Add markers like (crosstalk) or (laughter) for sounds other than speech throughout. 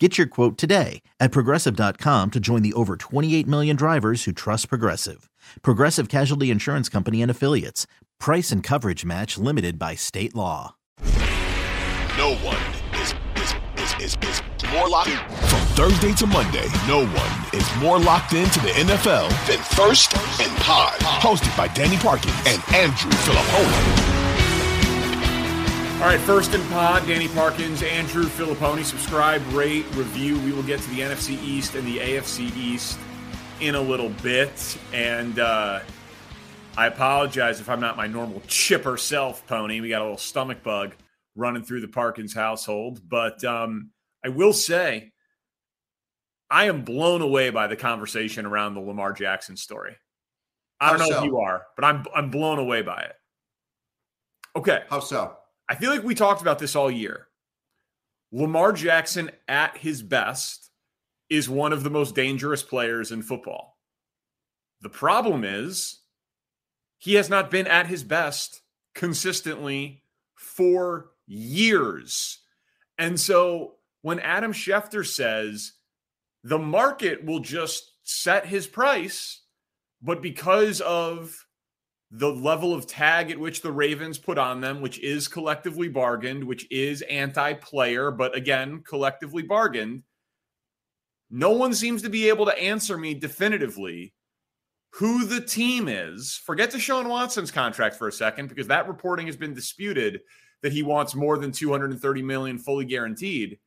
Get your quote today at progressive.com to join the over 28 million drivers who trust Progressive. Progressive Casualty Insurance Company and Affiliates. Price and coverage match limited by state law. No one is, is, is, is, is more locked from Thursday to Monday. No one is more locked into the NFL than First and Pod. Hosted by Danny Parkins and Andrew Fillipponi. All right, first and pod, Danny Parkins, Andrew Fillipponi. Subscribe, rate, review. We will get to the NFC East and the AFC East in a little bit. And uh, I apologize if I'm not my normal chipper self, Pony. We got a little stomach bug running through the Parkins household. But um, I will say, I am blown away by the conversation around the Lamar Jackson story. I don't How know so? if you are, but I'm I'm blown away by it. Okay. How so? I feel like we talked about this all year. Lamar Jackson at his best is one of the most dangerous players in football. The problem is he has not been at his best consistently for years. And so when Adam Schefter says the market will just set his price, but because of the level of tag at which the Ravens put on them, which is collectively bargained, which is anti player, but again, collectively bargained, no one seems to be able to answer me definitively who the team is. Forget Deshaun Watson's contract for a second, because that reporting has been disputed that he wants more than 230 million fully guaranteed.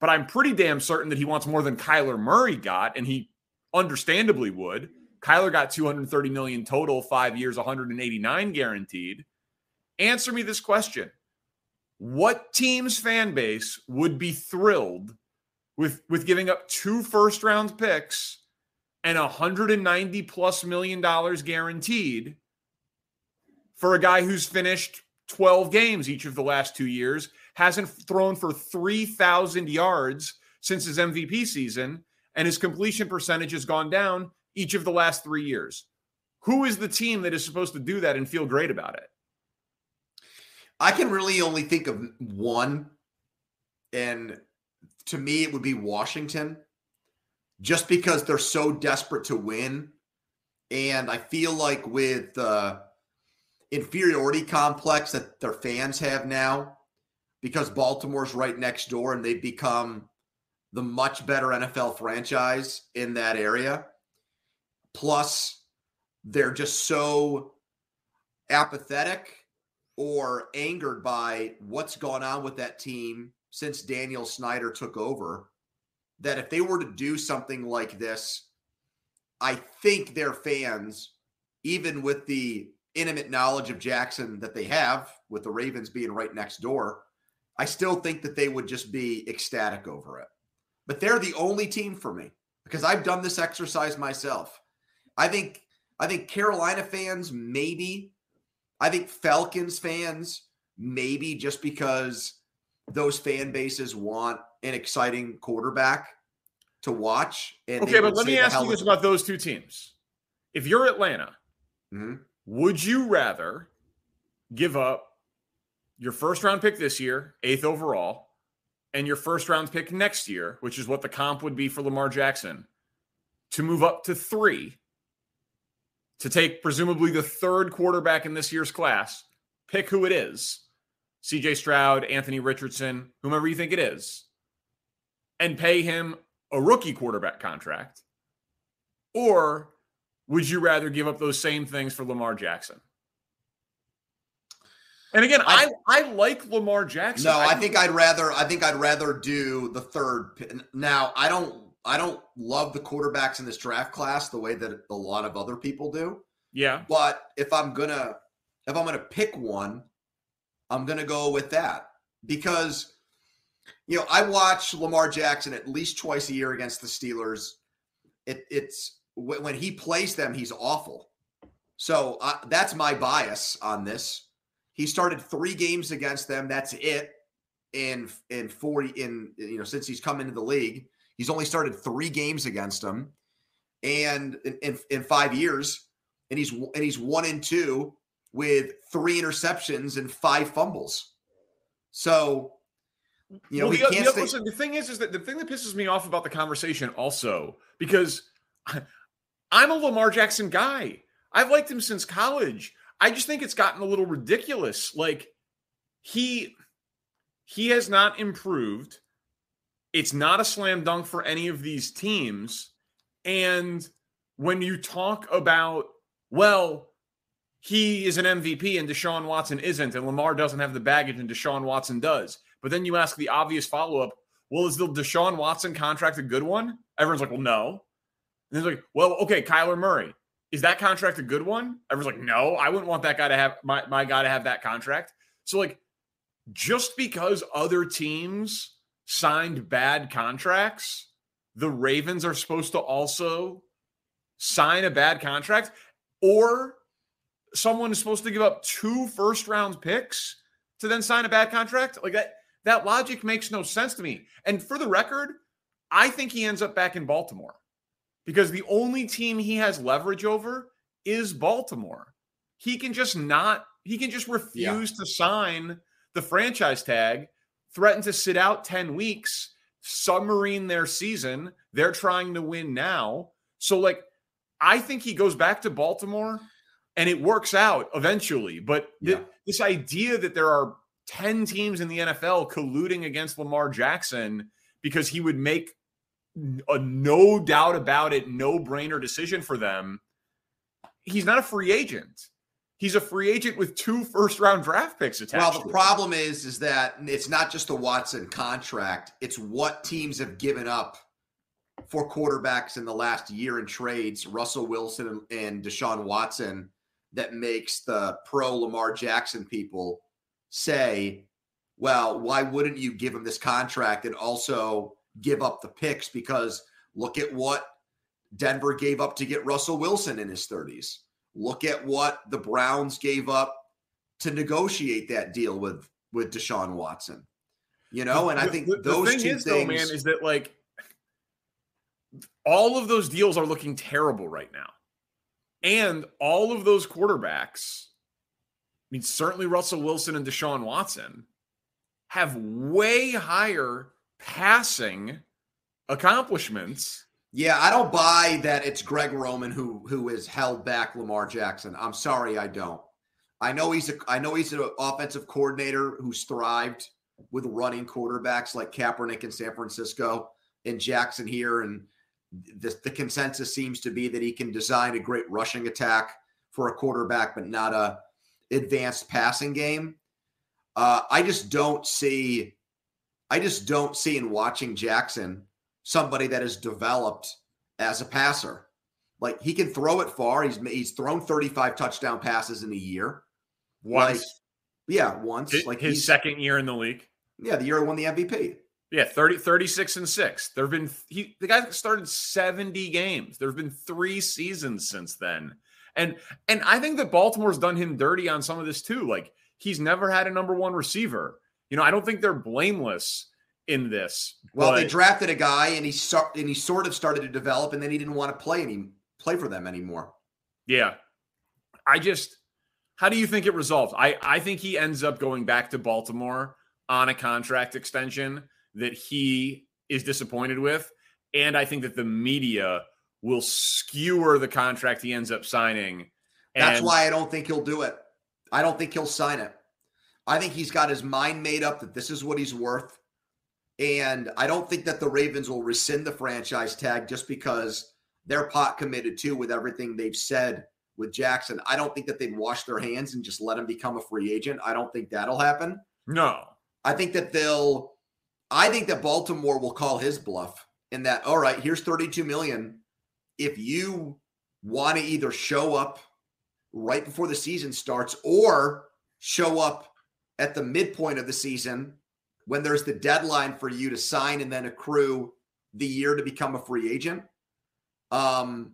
But I'm pretty damn certain that he wants more than Kyler Murray got, and he understandably would. Kyler got 230 million total, five years, 189 guaranteed. Answer me this question. What team's fan base would be thrilled with, with giving up two first round picks and 190 plus million dollars guaranteed for a guy who's finished 12 games each of the last two years, hasn't thrown for 3,000 yards since his MVP season, and his completion percentage has gone down each of the last three years. Who is the team that is supposed to do that and feel great about it? I can really only think of one. And to me, it would be Washington, just because they're so desperate to win. And I feel like with the inferiority complex that their fans have now, because Baltimore's right next door and they've become the much better NFL franchise in that area. Plus, they're just so apathetic or angered by what's gone on with that team since Daniel Snyder took over that if they were to do something like this, I think their fans, even with the intimate knowledge of Jackson that they have, with the Ravens being right next door, I still think that they would just be ecstatic over it. But they're the only team for me because I've done this exercise myself. I think I think Carolina fans maybe I think Falcons fans, maybe just because those fan bases want an exciting quarterback to watch. And Okay, but let me ask you this about those two teams. If you're Atlanta, Mhm. would you rather give up your first round pick this year, eighth overall, and your first round pick next year, which is what the comp would be for Lamar Jackson, to move up to three, to take presumably the third quarterback in this year's class, pick who it is CJ Stroud, Anthony Richardson, whomever you think it is, and pay him a rookie quarterback contract? Or would you rather give up those same things for Lamar Jackson? And again, I, I, like Lamar Jackson. No, I think I'd rather I think I'd rather do the third now I don't I don't love the quarterbacks in this draft class the way that a lot of other people do. yeah. But if I'm gonna if I'm gonna pick one, I'm gonna go with that because you know I watch Lamar Jackson at least twice a year against the Steelers. It, it's when he plays them, he's awful. So uh, that's my bias on this. He started three games against them. That's it. In in forty in you know since he's come into the league, he's only started three games against him, and in, in, five years, and he's and he's one and two with three interceptions and five fumbles. So you know, well, we the, can't the, stay- listen, the thing is, is that the thing that pisses me off about the conversation also because (laughs) I'm a Lamar Jackson guy. I've liked him since college. I just think it's gotten a little ridiculous. Like he he has not improved. It's not a slam dunk for any of these teams. And when you talk about, well, he is an MVP and Deshaun Watson isn't, and Lamar doesn't have the baggage and Deshaun Watson does. But then you ask the obvious follow up, well, is the Deshaun Watson contract a good one? Everyone's like, well, no. And it's like, well, okay, Kyler Murray. Is that contract a good one? Everyone's like, no, I wouldn't want that guy to have my, my guy to have that contract. So, like, just because other teams signed bad contracts, the Ravens are supposed to also sign a bad contract, or someone is supposed to give up two first round picks to then sign a bad contract. Like that, that logic makes no sense to me. And for the record, I think he ends up back in Baltimore because the only team he has leverage over is Baltimore. He can just not, he can just refuse yeah. to sign the franchise tag, threaten to sit out 10 weeks, submarine their season. They're trying to win now. So, like, I think he goes back to Baltimore and it works out eventually. But th- Yeah. this idea that there are 10 teams in the NFL colluding against Lamar Jackson because he would make a no doubt about it, no brainer decision for them. He's not a free agent. He's a free agent with two first round draft picks attached. Well, the problem is, is that it's not just the Watson contract; it's what teams have given up for quarterbacks in the last year in trades. Russell Wilson and Deshaun Watson that makes the pro Lamar Jackson people say, "Well, why wouldn't you give him this contract and also give up the picks? Because look at what Denver gave up to get Russell Wilson in his thirties." Look at what the Browns gave up to negotiate that deal with with Deshaun Watson. You know, and I think the, the those thing two is, things. though, man, is that like all of those deals are looking terrible right now, and all of those quarterbacks. I mean, certainly Russell Wilson and Deshaun Watson have way higher passing accomplishments. Yeah, I don't buy that it's Greg Roman who who has held back Lamar Jackson. I'm sorry, I don't. I know he's a I know he's an offensive coordinator who's thrived with running quarterbacks like Kaepernick in San Francisco and Jackson here, and the, the consensus seems to be that he can design a great rushing attack for a quarterback, but not a advanced passing game. Uh, I just don't see. I just don't see in watching Jackson somebody that is developed as a passer. Like he can throw it far. He's he's thrown 35 touchdown passes in a year. Once, Like, yeah, once. his, like his second year in the league. Yeah, the year he won the MVP. Yeah, 30, 36 and 6. There have been he the guy started 70 games. There have been 3 seasons since then. And and I think that Baltimore's done him dirty on some of this too. Like he's never had a number 1 receiver. You know, I don't think they're blameless in this. Well, but- they drafted a guy and he start and he sort of started to develop, and then he didn't want to play any play for them anymore. Yeah. I just how do you think it resolves? I I think he ends up going back to Baltimore on a contract extension that he is disappointed with and I think that the media will skewer the contract he ends up signing. That's And- why I don't think he'll do it. I don't think he'll sign it. I think he's got his mind made up that this is what he's worth. And I don't think that the Ravens will rescind the franchise tag just because they're pot committed too with everything they've said with Jackson. I don't think that they'd wash their hands and just let him become a free agent. I don't think that'll happen. No. I think that they'll I think that Baltimore will call his bluff in that all right, here's 32 million. If you want to either show up right before the season starts or show up at the midpoint of the season when there's the deadline for you to sign and then accrue the year to become a free agent. Um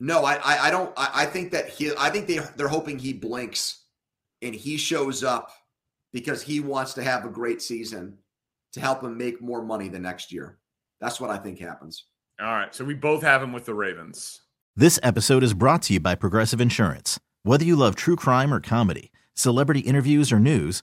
No, I, I, I don't. I, I think that he. I think they they're hoping he blinks, and he shows up because he wants to have a great season to help him make more money the next year. That's what I think happens. All right, so we both have him with the Ravens. This episode is brought to you by Progressive Insurance. Whether you love true crime or comedy, celebrity interviews or news,